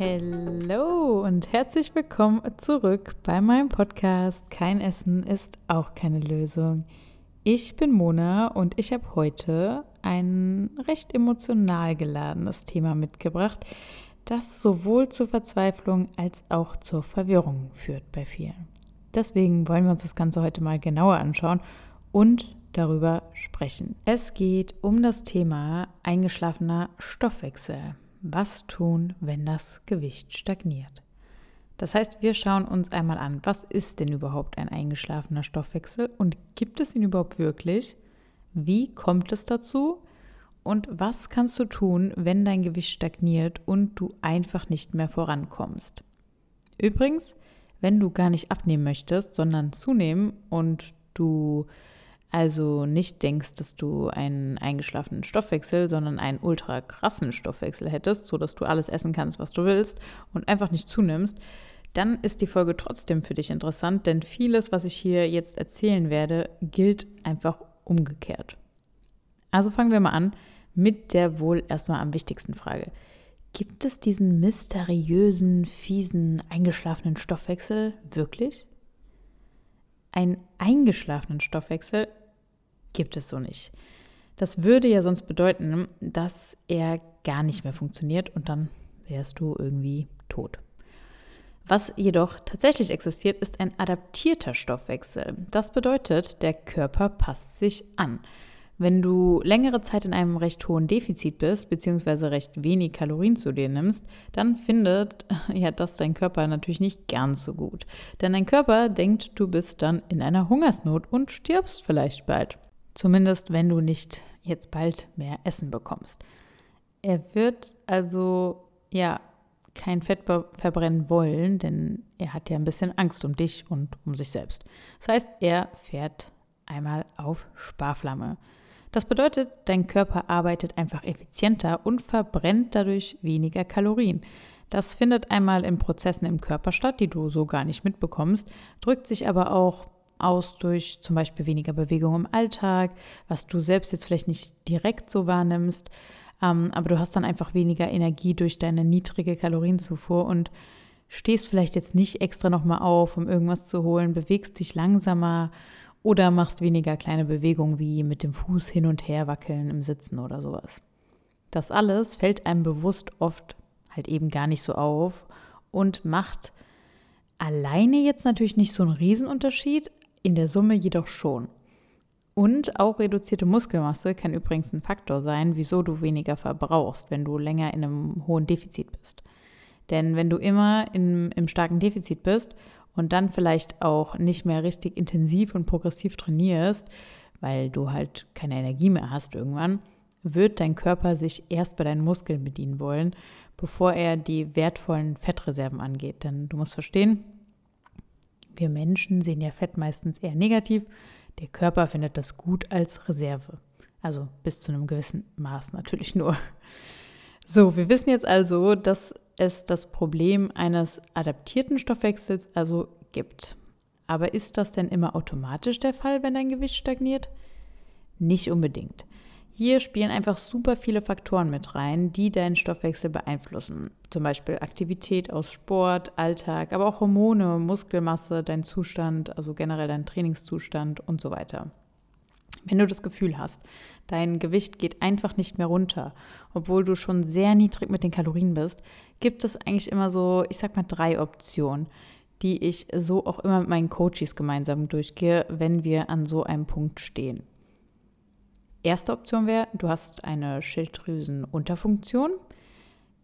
Hallo und herzlich willkommen zurück bei meinem Podcast Kein Essen ist auch keine Lösung. Ich bin Mona und ich habe heute ein recht emotional geladenes Thema mitgebracht, das sowohl zur Verzweiflung als auch zur Verwirrung führt bei vielen. Deswegen wollen wir uns das Ganze heute mal genauer anschauen und darüber sprechen. Es geht um das Thema eingeschlafener Stoffwechsel. Was tun, wenn das Gewicht stagniert? Das heißt, wir schauen uns einmal an, was ist denn überhaupt ein eingeschlafener Stoffwechsel und gibt es ihn überhaupt wirklich? Wie kommt es dazu? Und was kannst du tun, wenn dein Gewicht stagniert und du einfach nicht mehr vorankommst? Übrigens, wenn du gar nicht abnehmen möchtest, sondern zunehmen und du also nicht denkst, dass du einen eingeschlafenen Stoffwechsel, sondern einen ultra krassen Stoffwechsel hättest, sodass du alles essen kannst, was du willst und einfach nicht zunimmst, dann ist die Folge trotzdem für dich interessant, denn vieles, was ich hier jetzt erzählen werde, gilt einfach umgekehrt. Also fangen wir mal an mit der wohl erstmal am wichtigsten Frage. Gibt es diesen mysteriösen, fiesen, eingeschlafenen Stoffwechsel wirklich? Einen eingeschlafenen Stoffwechsel gibt es so nicht. Das würde ja sonst bedeuten, dass er gar nicht mehr funktioniert und dann wärst du irgendwie tot. Was jedoch tatsächlich existiert, ist ein adaptierter Stoffwechsel. Das bedeutet, der Körper passt sich an. Wenn du längere Zeit in einem recht hohen Defizit bist, beziehungsweise recht wenig Kalorien zu dir nimmst, dann findet ja das dein Körper natürlich nicht ganz so gut. Denn dein Körper denkt, du bist dann in einer Hungersnot und stirbst vielleicht bald. Zumindest wenn du nicht jetzt bald mehr Essen bekommst. Er wird also ja kein Fett verbrennen wollen, denn er hat ja ein bisschen Angst um dich und um sich selbst. Das heißt, er fährt einmal auf Sparflamme. Das bedeutet, dein Körper arbeitet einfach effizienter und verbrennt dadurch weniger Kalorien. Das findet einmal in Prozessen im Körper statt, die du so gar nicht mitbekommst, drückt sich aber auch aus durch zum Beispiel weniger Bewegung im Alltag, was du selbst jetzt vielleicht nicht direkt so wahrnimmst, ähm, aber du hast dann einfach weniger Energie durch deine niedrige Kalorienzufuhr und stehst vielleicht jetzt nicht extra nochmal auf, um irgendwas zu holen, bewegst dich langsamer oder machst weniger kleine Bewegungen wie mit dem Fuß hin und her wackeln im Sitzen oder sowas. Das alles fällt einem bewusst oft halt eben gar nicht so auf und macht alleine jetzt natürlich nicht so einen Riesenunterschied, in der Summe jedoch schon. Und auch reduzierte Muskelmasse kann übrigens ein Faktor sein, wieso du weniger verbrauchst, wenn du länger in einem hohen Defizit bist. Denn wenn du immer in, im starken Defizit bist und dann vielleicht auch nicht mehr richtig intensiv und progressiv trainierst, weil du halt keine Energie mehr hast irgendwann, wird dein Körper sich erst bei deinen Muskeln bedienen wollen, bevor er die wertvollen Fettreserven angeht. Denn du musst verstehen, wir Menschen sehen ja Fett meistens eher negativ. Der Körper findet das gut als Reserve. Also bis zu einem gewissen Maß natürlich nur. So, wir wissen jetzt also, dass es das Problem eines adaptierten Stoffwechsels also gibt. Aber ist das denn immer automatisch der Fall, wenn dein Gewicht stagniert? Nicht unbedingt. Hier spielen einfach super viele Faktoren mit rein, die deinen Stoffwechsel beeinflussen. Zum Beispiel Aktivität aus Sport, Alltag, aber auch Hormone, Muskelmasse, dein Zustand, also generell dein Trainingszustand und so weiter. Wenn du das Gefühl hast, dein Gewicht geht einfach nicht mehr runter, obwohl du schon sehr niedrig mit den Kalorien bist, gibt es eigentlich immer so, ich sag mal, drei Optionen, die ich so auch immer mit meinen Coaches gemeinsam durchgehe, wenn wir an so einem Punkt stehen. Erste Option wäre, du hast eine Schilddrüsenunterfunktion.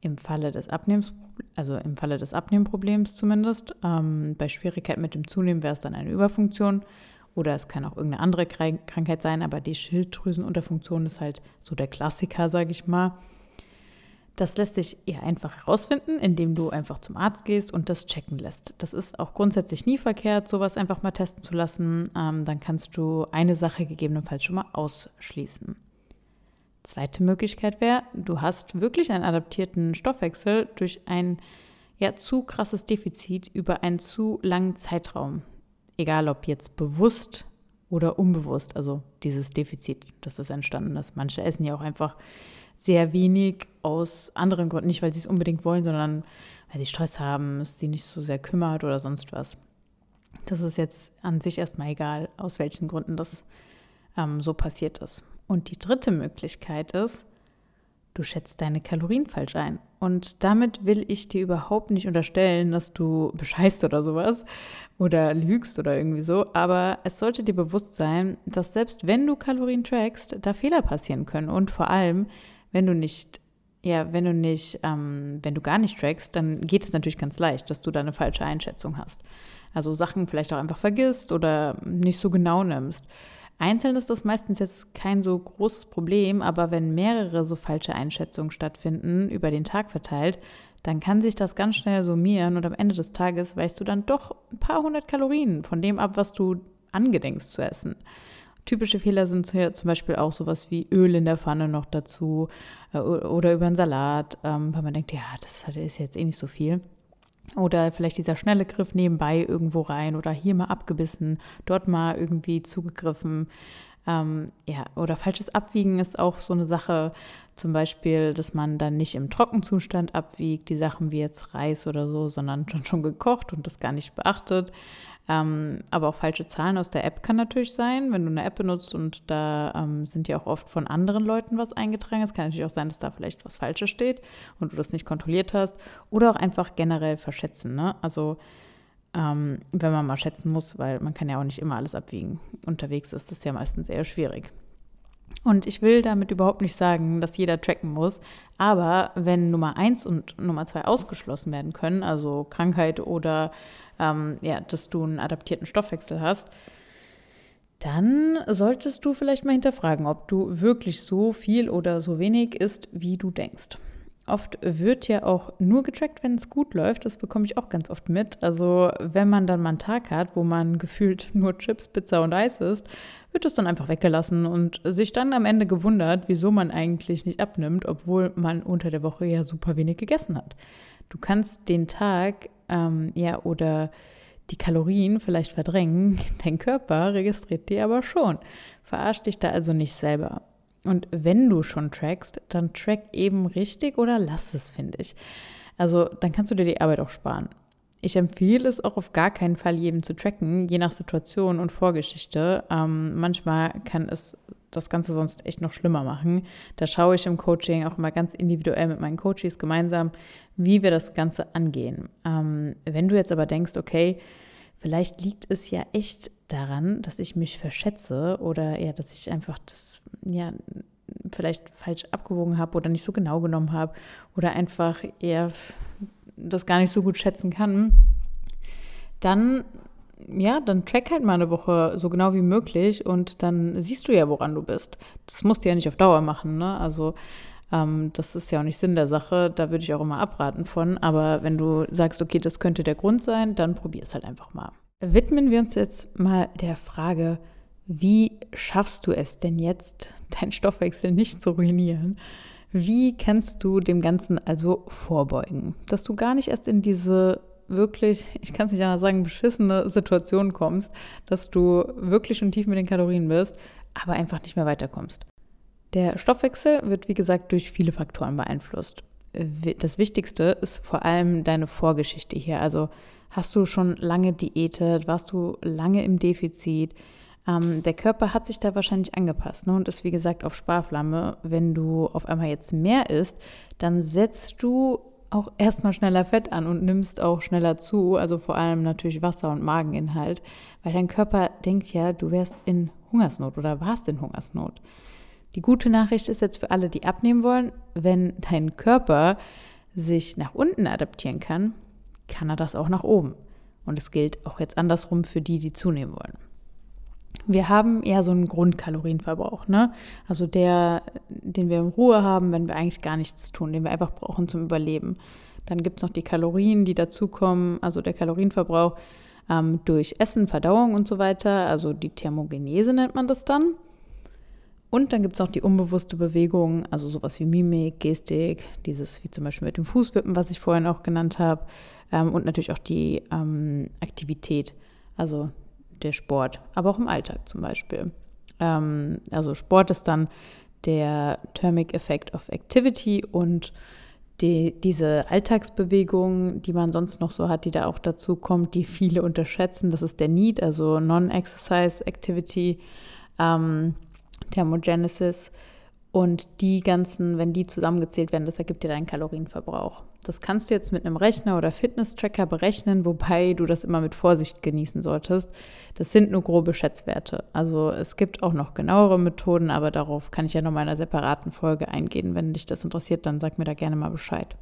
Im Falle des Abnehmens, also im Falle des Abnehmproblems zumindest. Ähm, bei Schwierigkeit mit dem Zunehmen wäre es dann eine Überfunktion. Oder es kann auch irgendeine andere Krankheit sein, aber die Schilddrüsenunterfunktion ist halt so der Klassiker, sage ich mal. Das lässt sich eher einfach herausfinden, indem du einfach zum Arzt gehst und das checken lässt. Das ist auch grundsätzlich nie verkehrt, sowas einfach mal testen zu lassen. Ähm, dann kannst du eine Sache gegebenenfalls schon mal ausschließen. Zweite Möglichkeit wäre, du hast wirklich einen adaptierten Stoffwechsel durch ein ja, zu krasses Defizit über einen zu langen Zeitraum. Egal ob jetzt bewusst oder unbewusst, also dieses Defizit, das ist entstanden ist. Manche essen ja auch einfach sehr wenig aus anderen Gründen. Nicht, weil sie es unbedingt wollen, sondern weil sie Stress haben, es sie nicht so sehr kümmert oder sonst was. Das ist jetzt an sich erstmal egal, aus welchen Gründen das ähm, so passiert ist. Und die dritte Möglichkeit ist, du schätzt deine Kalorien falsch ein. Und damit will ich dir überhaupt nicht unterstellen, dass du bescheißt oder sowas oder lügst oder irgendwie so. Aber es sollte dir bewusst sein, dass selbst wenn du Kalorien trackst, da Fehler passieren können. Und vor allem, wenn du nicht, ja, wenn du nicht, ähm, wenn du gar nicht trackst, dann geht es natürlich ganz leicht, dass du da eine falsche Einschätzung hast. Also Sachen vielleicht auch einfach vergisst oder nicht so genau nimmst. Einzeln ist das meistens jetzt kein so großes Problem, aber wenn mehrere so falsche Einschätzungen stattfinden, über den Tag verteilt, dann kann sich das ganz schnell summieren und am Ende des Tages weichst du dann doch ein paar hundert Kalorien von dem ab, was du angedenkst zu essen. Typische Fehler sind zum Beispiel auch sowas wie Öl in der Pfanne noch dazu äh, oder über einen Salat, ähm, weil man denkt, ja, das ist jetzt eh nicht so viel. Oder vielleicht dieser schnelle Griff nebenbei irgendwo rein oder hier mal abgebissen, dort mal irgendwie zugegriffen. Ähm, ja, oder falsches Abwiegen ist auch so eine Sache, zum Beispiel, dass man dann nicht im Trockenzustand abwiegt, die Sachen wie jetzt Reis oder so, sondern schon, schon gekocht und das gar nicht beachtet. Ähm, aber auch falsche Zahlen aus der App kann natürlich sein, wenn du eine App benutzt und da ähm, sind ja auch oft von anderen Leuten was eingetragen. Es kann natürlich auch sein, dass da vielleicht was Falsches steht und du das nicht kontrolliert hast. Oder auch einfach generell verschätzen. Ne? Also ähm, wenn man mal schätzen muss, weil man kann ja auch nicht immer alles abwiegen. Unterwegs ist das ja meistens eher schwierig. Und ich will damit überhaupt nicht sagen, dass jeder tracken muss. Aber wenn Nummer eins und Nummer zwei ausgeschlossen werden können, also Krankheit oder ähm, ja, dass du einen adaptierten Stoffwechsel hast, dann solltest du vielleicht mal hinterfragen, ob du wirklich so viel oder so wenig isst, wie du denkst. Oft wird ja auch nur getrackt, wenn es gut läuft. Das bekomme ich auch ganz oft mit. Also wenn man dann mal einen Tag hat, wo man gefühlt nur Chips, Pizza und Eis isst, wird es dann einfach weggelassen und sich dann am Ende gewundert, wieso man eigentlich nicht abnimmt, obwohl man unter der Woche ja super wenig gegessen hat. Du kannst den Tag ähm, ja oder die Kalorien vielleicht verdrängen, dein Körper registriert die aber schon. Verarsch dich da also nicht selber. Und wenn du schon trackst, dann track eben richtig oder lass es, finde ich. Also dann kannst du dir die Arbeit auch sparen. Ich empfehle es auch auf gar keinen Fall jedem zu tracken, je nach Situation und Vorgeschichte. Ähm, manchmal kann es das Ganze sonst echt noch schlimmer machen. Da schaue ich im Coaching auch mal ganz individuell mit meinen Coaches gemeinsam, wie wir das Ganze angehen. Ähm, wenn du jetzt aber denkst, okay, vielleicht liegt es ja echt daran, dass ich mich verschätze oder ja, dass ich einfach das, ja, vielleicht falsch abgewogen habe oder nicht so genau genommen habe oder einfach eher das gar nicht so gut schätzen kann, dann ja, dann track halt mal eine Woche so genau wie möglich und dann siehst du ja, woran du bist. Das musst du ja nicht auf Dauer machen, ne? Also ähm, das ist ja auch nicht Sinn der Sache. Da würde ich auch immer abraten von. Aber wenn du sagst, okay, das könnte der Grund sein, dann probier es halt einfach mal. Widmen wir uns jetzt mal der Frage, wie schaffst du es denn jetzt, deinen Stoffwechsel nicht zu ruinieren? Wie kannst du dem Ganzen also vorbeugen, dass du gar nicht erst in diese wirklich, ich kann es nicht anders sagen, beschissene Situation kommst, dass du wirklich schon tief mit den Kalorien bist, aber einfach nicht mehr weiterkommst. Der Stoffwechsel wird, wie gesagt, durch viele Faktoren beeinflusst. Das Wichtigste ist vor allem deine Vorgeschichte hier. Also hast du schon lange diätet, warst du lange im Defizit? Ähm, der Körper hat sich da wahrscheinlich angepasst ne, und ist, wie gesagt, auf Sparflamme. Wenn du auf einmal jetzt mehr isst, dann setzt du auch erstmal schneller Fett an und nimmst auch schneller zu, also vor allem natürlich Wasser und Mageninhalt, weil dein Körper denkt ja, du wärst in Hungersnot oder warst in Hungersnot. Die gute Nachricht ist jetzt für alle, die abnehmen wollen, wenn dein Körper sich nach unten adaptieren kann, kann er das auch nach oben. Und es gilt auch jetzt andersrum für die, die zunehmen wollen. Wir haben eher so einen Grundkalorienverbrauch, ne? Also der, den wir in Ruhe haben, wenn wir eigentlich gar nichts tun, den wir einfach brauchen zum Überleben. Dann gibt es noch die Kalorien, die dazukommen, also der Kalorienverbrauch ähm, durch Essen, Verdauung und so weiter, also die Thermogenese nennt man das dann. Und dann gibt es auch die unbewusste Bewegung, also sowas wie Mimik, Gestik, dieses wie zum Beispiel mit dem Fußwippen, was ich vorhin auch genannt habe, ähm, und natürlich auch die ähm, Aktivität, also der Sport, aber auch im Alltag zum Beispiel. Ähm, also Sport ist dann der Thermic Effect of Activity und die, diese Alltagsbewegung, die man sonst noch so hat, die da auch dazu kommt, die viele unterschätzen, das ist der NEAT, also Non-Exercise Activity, ähm, Thermogenesis. Und die ganzen, wenn die zusammengezählt werden, das ergibt dir deinen Kalorienverbrauch. Das kannst du jetzt mit einem Rechner oder Fitness-Tracker berechnen, wobei du das immer mit Vorsicht genießen solltest. Das sind nur grobe Schätzwerte. Also es gibt auch noch genauere Methoden, aber darauf kann ich ja nochmal in einer separaten Folge eingehen. Wenn dich das interessiert, dann sag mir da gerne mal Bescheid.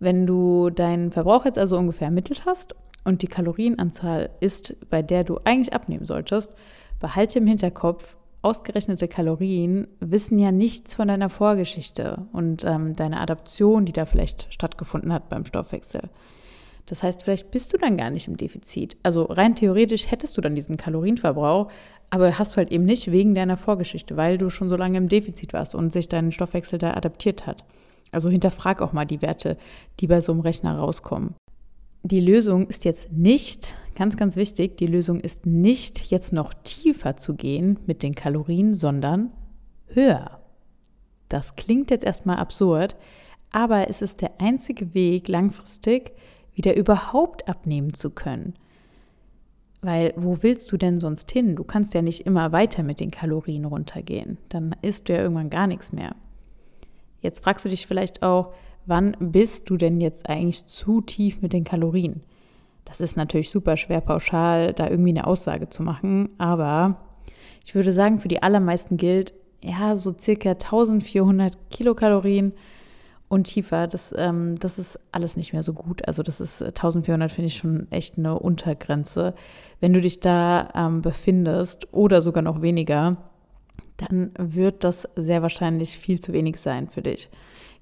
Wenn du deinen Verbrauch jetzt also ungefähr ermittelt hast und die Kalorienanzahl ist, bei der du eigentlich abnehmen solltest, behalte im Hinterkopf, ausgerechnete Kalorien wissen ja nichts von deiner Vorgeschichte und ähm, deiner Adaption, die da vielleicht stattgefunden hat beim Stoffwechsel. Das heißt, vielleicht bist du dann gar nicht im Defizit. Also rein theoretisch hättest du dann diesen Kalorienverbrauch, aber hast du halt eben nicht wegen deiner Vorgeschichte, weil du schon so lange im Defizit warst und sich dein Stoffwechsel da adaptiert hat. Also hinterfrag auch mal die Werte, die bei so einem Rechner rauskommen die Lösung ist jetzt nicht, ganz, ganz wichtig, die Lösung ist nicht jetzt noch tiefer zu gehen mit den Kalorien, sondern höher. Das klingt jetzt erstmal absurd, aber es ist der einzige Weg, langfristig wieder überhaupt abnehmen zu können. Weil wo willst du denn sonst hin? Du kannst ja nicht immer weiter mit den Kalorien runtergehen. Dann isst du ja irgendwann gar nichts mehr. Jetzt fragst du dich vielleicht auch, wann bist du denn jetzt eigentlich zu tief mit den Kalorien? Das ist natürlich super schwer pauschal, da irgendwie eine Aussage zu machen, aber ich würde sagen, für die allermeisten gilt, ja, so circa 1400 Kilokalorien und tiefer, das, ähm, das ist alles nicht mehr so gut. Also das ist 1400 finde ich schon echt eine Untergrenze. Wenn du dich da ähm, befindest oder sogar noch weniger, dann wird das sehr wahrscheinlich viel zu wenig sein für dich.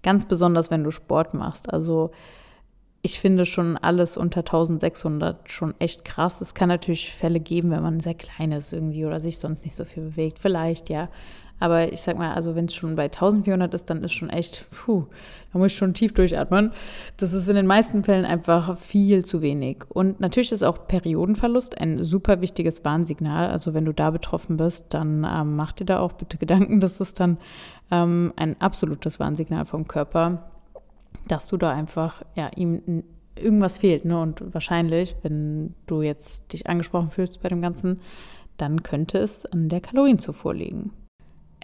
Ganz besonders, wenn du Sport machst. Also ich finde schon alles unter 1600 schon echt krass. Es kann natürlich Fälle geben, wenn man sehr klein ist irgendwie oder sich sonst nicht so viel bewegt. Vielleicht, ja. Aber ich sag mal, also wenn es schon bei 1400 ist, dann ist schon echt, puh, da muss ich schon tief durchatmen. Das ist in den meisten Fällen einfach viel zu wenig. Und natürlich ist auch Periodenverlust ein super wichtiges Warnsignal. Also wenn du da betroffen bist, dann ähm, mach dir da auch bitte Gedanken. Das ist dann ähm, ein absolutes Warnsignal vom Körper, dass du da einfach, ja, ihm irgendwas fehlt. Ne? Und wahrscheinlich, wenn du jetzt dich angesprochen fühlst bei dem Ganzen, dann könnte es an der Kalorienzufuhr liegen.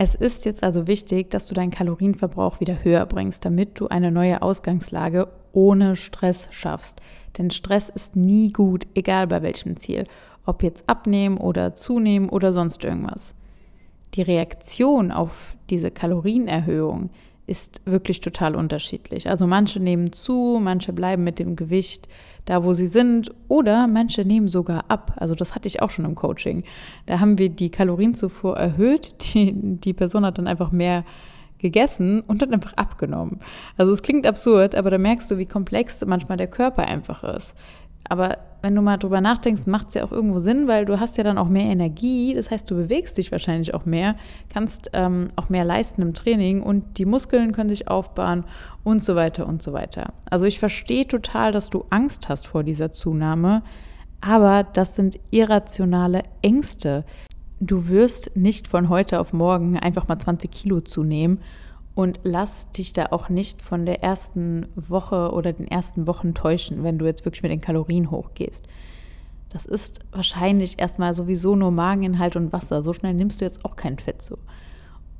Es ist jetzt also wichtig, dass du deinen Kalorienverbrauch wieder höher bringst, damit du eine neue Ausgangslage ohne Stress schaffst. Denn Stress ist nie gut, egal bei welchem Ziel. Ob jetzt abnehmen oder zunehmen oder sonst irgendwas. Die Reaktion auf diese Kalorienerhöhung ist wirklich total unterschiedlich. Also manche nehmen zu, manche bleiben mit dem Gewicht da, wo sie sind, oder manche nehmen sogar ab. Also das hatte ich auch schon im Coaching. Da haben wir die Kalorienzufuhr erhöht, die, die Person hat dann einfach mehr gegessen und hat einfach abgenommen. Also es klingt absurd, aber da merkst du, wie komplex manchmal der Körper einfach ist. Aber wenn du mal drüber nachdenkst, macht es ja auch irgendwo Sinn, weil du hast ja dann auch mehr Energie. Das heißt, du bewegst dich wahrscheinlich auch mehr, kannst ähm, auch mehr leisten im Training und die Muskeln können sich aufbauen und so weiter und so weiter. Also ich verstehe total, dass du Angst hast vor dieser Zunahme, aber das sind irrationale Ängste. Du wirst nicht von heute auf morgen einfach mal 20 Kilo zunehmen und lass dich da auch nicht von der ersten Woche oder den ersten Wochen täuschen, wenn du jetzt wirklich mit den Kalorien hochgehst. Das ist wahrscheinlich erstmal sowieso nur Mageninhalt und Wasser. So schnell nimmst du jetzt auch kein Fett zu.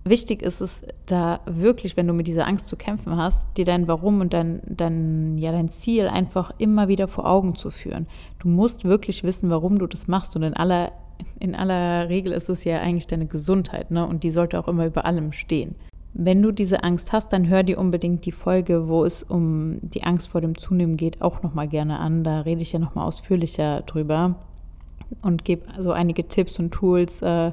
Wichtig ist es da wirklich, wenn du mit dieser Angst zu kämpfen hast, dir dein Warum und dein, dein, ja, dein Ziel einfach immer wieder vor Augen zu führen. Du musst wirklich wissen, warum du das machst. Und in aller, in aller Regel ist es ja eigentlich deine Gesundheit, ne? Und die sollte auch immer über allem stehen. Wenn du diese Angst hast, dann hör dir unbedingt die Folge, wo es um die Angst vor dem Zunehmen geht, auch nochmal gerne an. Da rede ich ja nochmal ausführlicher drüber und gebe so einige Tipps und Tools äh,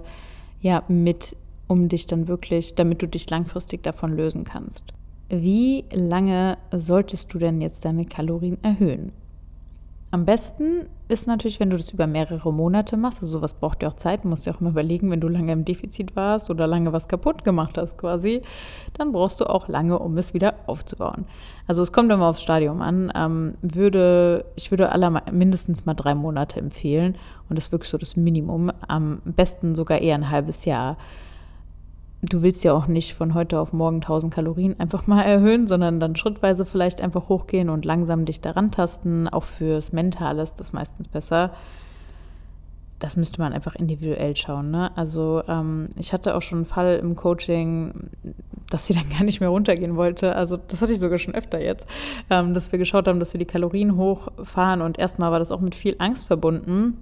ja, mit, um dich dann wirklich, damit du dich langfristig davon lösen kannst. Wie lange solltest du denn jetzt deine Kalorien erhöhen? Am besten ist natürlich, wenn du das über mehrere Monate machst. Also sowas braucht ja auch Zeit. Du musst ja auch mal überlegen, wenn du lange im Defizit warst oder lange was kaputt gemacht hast quasi, dann brauchst du auch lange, um es wieder aufzubauen. Also es kommt immer aufs Stadium an. Ähm, würde, ich würde aller mindestens mal drei Monate empfehlen. Und das ist wirklich so das Minimum. Am besten sogar eher ein halbes Jahr. Du willst ja auch nicht von heute auf morgen 1000 Kalorien einfach mal erhöhen, sondern dann schrittweise vielleicht einfach hochgehen und langsam dich daran tasten. Auch fürs Mentale ist das meistens besser. Das müsste man einfach individuell schauen. Ne? Also ähm, ich hatte auch schon einen Fall im Coaching, dass sie dann gar nicht mehr runtergehen wollte. Also das hatte ich sogar schon öfter jetzt, ähm, dass wir geschaut haben, dass wir die Kalorien hochfahren. Und erstmal war das auch mit viel Angst verbunden.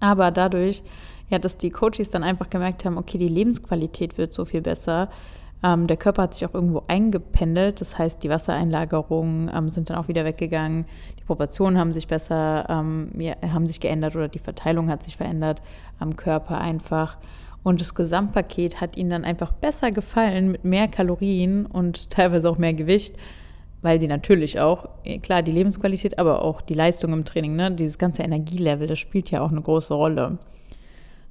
Aber dadurch ja, dass die Coaches dann einfach gemerkt haben, okay, die Lebensqualität wird so viel besser. Ähm, der Körper hat sich auch irgendwo eingependelt, das heißt, die Wassereinlagerungen ähm, sind dann auch wieder weggegangen, die Proportionen haben sich besser, ähm, ja, haben sich geändert oder die Verteilung hat sich verändert am Körper einfach. Und das Gesamtpaket hat ihnen dann einfach besser gefallen mit mehr Kalorien und teilweise auch mehr Gewicht, weil sie natürlich auch, eh, klar, die Lebensqualität, aber auch die Leistung im Training, ne, dieses ganze Energielevel, das spielt ja auch eine große Rolle.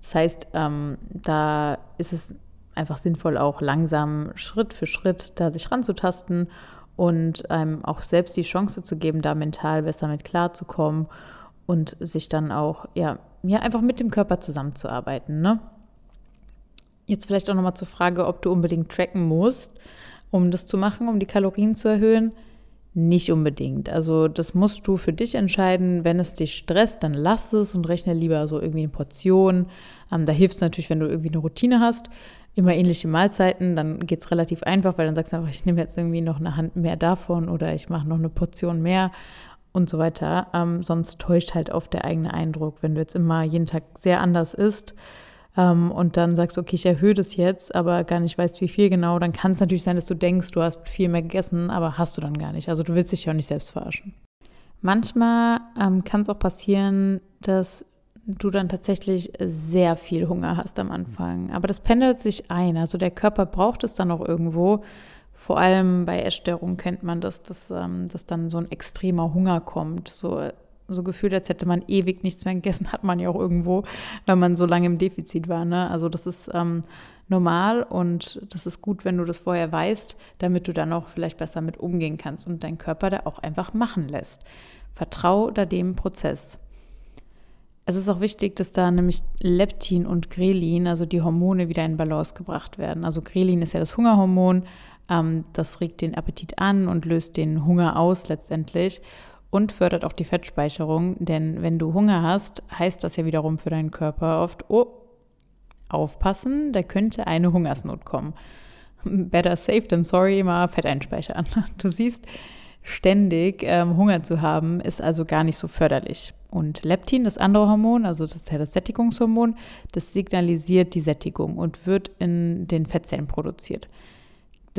Das heißt, ähm, da ist es einfach sinnvoll, auch langsam Schritt für Schritt da sich ranzutasten und ähm, auch selbst die Chance zu geben, da mental besser mit klarzukommen und sich dann auch, ja, ja einfach mit dem Körper zusammenzuarbeiten. Ne? Jetzt vielleicht auch nochmal zur Frage, ob du unbedingt tracken musst, um das zu machen, um die Kalorien zu erhöhen. Nicht unbedingt. Also das musst du für dich entscheiden. Wenn es dich stresst, dann lass es und rechne lieber so irgendwie eine Portion. Ähm, da hilft es natürlich, wenn du irgendwie eine Routine hast, immer ähnliche Mahlzeiten, dann geht es relativ einfach, weil dann sagst du einfach, ich nehme jetzt irgendwie noch eine Hand mehr davon oder ich mache noch eine Portion mehr und so weiter. Ähm, sonst täuscht halt oft der eigene Eindruck, wenn du jetzt immer jeden Tag sehr anders isst ähm, und dann sagst, okay, ich erhöhe das jetzt, aber gar nicht weißt, wie viel genau, dann kann es natürlich sein, dass du denkst, du hast viel mehr gegessen, aber hast du dann gar nicht. Also du willst dich ja auch nicht selbst verarschen. Manchmal ähm, kann es auch passieren, dass du dann tatsächlich sehr viel Hunger hast am Anfang. Aber das pendelt sich ein. Also der Körper braucht es dann auch irgendwo. Vor allem bei Essstörungen kennt man das, dass, ähm, dass dann so ein extremer Hunger kommt. So so gefühlt, als hätte man ewig nichts mehr gegessen, hat man ja auch irgendwo, wenn man so lange im Defizit war. Ne? Also das ist ähm, normal und das ist gut, wenn du das vorher weißt, damit du dann auch vielleicht besser mit umgehen kannst und deinen Körper da auch einfach machen lässt. Vertrau da dem Prozess. Es ist auch wichtig, dass da nämlich Leptin und Grelin, also die Hormone, wieder in Balance gebracht werden. Also Grelin ist ja das Hungerhormon, ähm, das regt den Appetit an und löst den Hunger aus letztendlich und fördert auch die Fettspeicherung, denn wenn du Hunger hast, heißt das ja wiederum für deinen Körper oft, oh, aufpassen, da könnte eine Hungersnot kommen. Better safe than sorry, mal Fett einspeichern. Du siehst, ständig ähm, Hunger zu haben, ist also gar nicht so förderlich. Und Leptin, das andere Hormon, also das ist ja das Sättigungshormon, das signalisiert die Sättigung und wird in den Fettzellen produziert.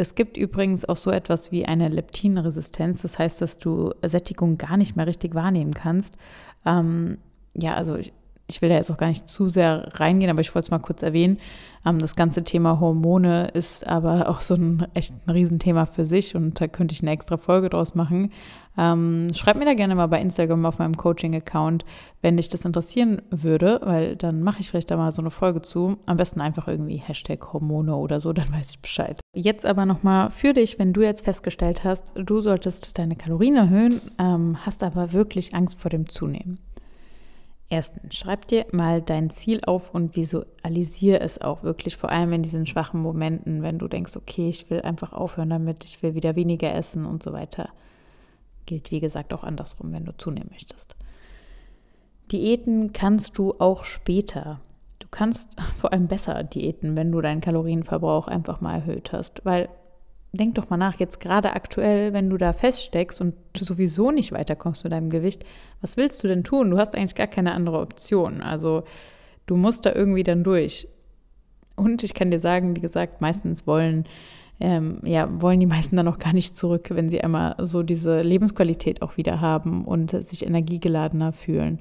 Es gibt übrigens auch so etwas wie eine Leptinresistenz. Das heißt, dass du Sättigung gar nicht mehr richtig wahrnehmen kannst. Ähm, ja, also ich, ich, will da jetzt auch gar nicht zu sehr reingehen, aber ich wollte es mal kurz erwähnen. Ähm, das ganze Thema Hormone ist aber auch so ein echt ein Riesenthema für sich und da könnte ich eine extra Folge draus machen. Ähm, schreib mir da gerne mal bei Instagram auf meinem Coaching-Account, wenn dich das interessieren würde, weil dann mache ich vielleicht da mal so eine Folge zu. Am besten einfach irgendwie Hashtag Hormone oder so, dann weiß ich Bescheid. Jetzt aber nochmal für dich, wenn du jetzt festgestellt hast, du solltest deine Kalorien erhöhen, ähm, hast aber wirklich Angst vor dem Zunehmen. Erstens, schreib dir mal dein Ziel auf und visualisiere es auch wirklich, vor allem in diesen schwachen Momenten, wenn du denkst, okay, ich will einfach aufhören damit, ich will wieder weniger essen und so weiter. Gilt wie gesagt auch andersrum, wenn du zunehmen möchtest. Diäten kannst du auch später. Du kannst vor allem besser Diäten, wenn du deinen Kalorienverbrauch einfach mal erhöht hast. Weil denk doch mal nach, jetzt gerade aktuell, wenn du da feststeckst und du sowieso nicht weiterkommst mit deinem Gewicht, was willst du denn tun? Du hast eigentlich gar keine andere Option. Also du musst da irgendwie dann durch. Und ich kann dir sagen, wie gesagt, meistens wollen ähm, ja, wollen die meisten dann auch gar nicht zurück, wenn sie einmal so diese Lebensqualität auch wieder haben und sich energiegeladener fühlen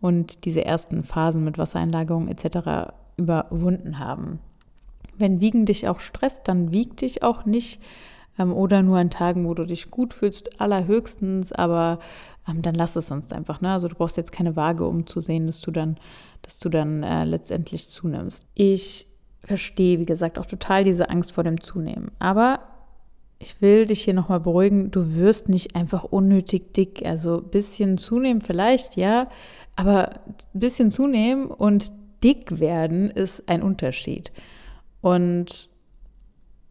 und diese ersten Phasen mit Wassereinlagerung etc. überwunden haben. Wenn Wiegen dich auch stresst, dann wieg dich auch nicht ähm, oder nur an Tagen, wo du dich gut fühlst, allerhöchstens, aber ähm, dann lass es sonst einfach. Ne? Also du brauchst jetzt keine Waage, um zu sehen, dass du dann, dass du dann äh, letztendlich zunimmst. Ich verstehe, wie gesagt, auch total diese Angst vor dem Zunehmen. Aber ich will dich hier nochmal beruhigen, du wirst nicht einfach unnötig dick. Also ein bisschen zunehmen vielleicht, ja, aber ein bisschen zunehmen und dick werden ist ein Unterschied. Und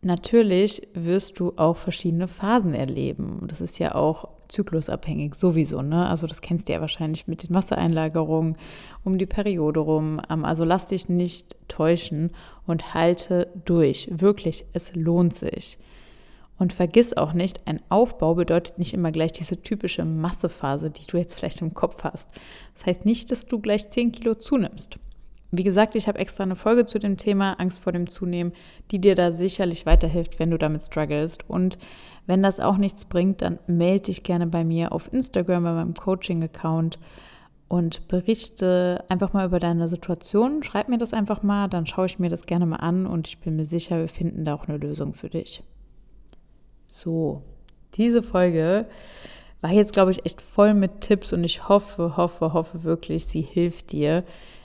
natürlich wirst du auch verschiedene Phasen erleben. Das ist ja auch zyklusabhängig sowieso, ne? Also das kennst du ja wahrscheinlich mit den Wassereinlagerungen um die Periode rum. Also lass dich nicht täuschen und halte durch. Wirklich, es lohnt sich. Und vergiss auch nicht, ein Aufbau bedeutet nicht immer gleich diese typische Massephase, die du jetzt vielleicht im Kopf hast. Das heißt nicht, dass du gleich 10 Kilo zunimmst. Wie gesagt, ich habe extra eine Folge zu dem Thema Angst vor dem Zunehmen, die dir da sicherlich weiterhilft, wenn du damit strugglest. Und wenn das auch nichts bringt, dann melde dich gerne bei mir auf Instagram, bei meinem Coaching-Account und berichte einfach mal über deine Situation. Schreib mir das einfach mal, dann schaue ich mir das gerne mal an und ich bin mir sicher, wir finden da auch eine Lösung für dich. So, diese Folge war jetzt, glaube ich, echt voll mit Tipps und ich hoffe, hoffe, hoffe wirklich, sie hilft dir.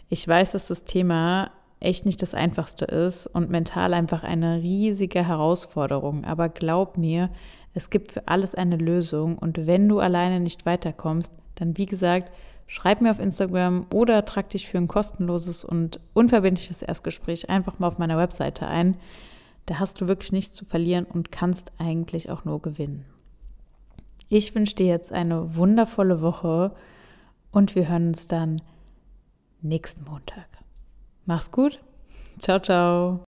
Ich weiß, dass das Thema echt nicht das Einfachste ist und mental einfach eine riesige Herausforderung. Aber glaub mir, es gibt für alles eine Lösung. Und wenn du alleine nicht weiterkommst, dann wie gesagt, schreib mir auf Instagram oder trag dich für ein kostenloses und unverbindliches Erstgespräch einfach mal auf meiner Webseite ein. Da hast du wirklich nichts zu verlieren und kannst eigentlich auch nur gewinnen. Ich wünsche dir jetzt eine wundervolle Woche und wir hören uns dann nächsten Montag. Mach's gut. Ciao, ciao.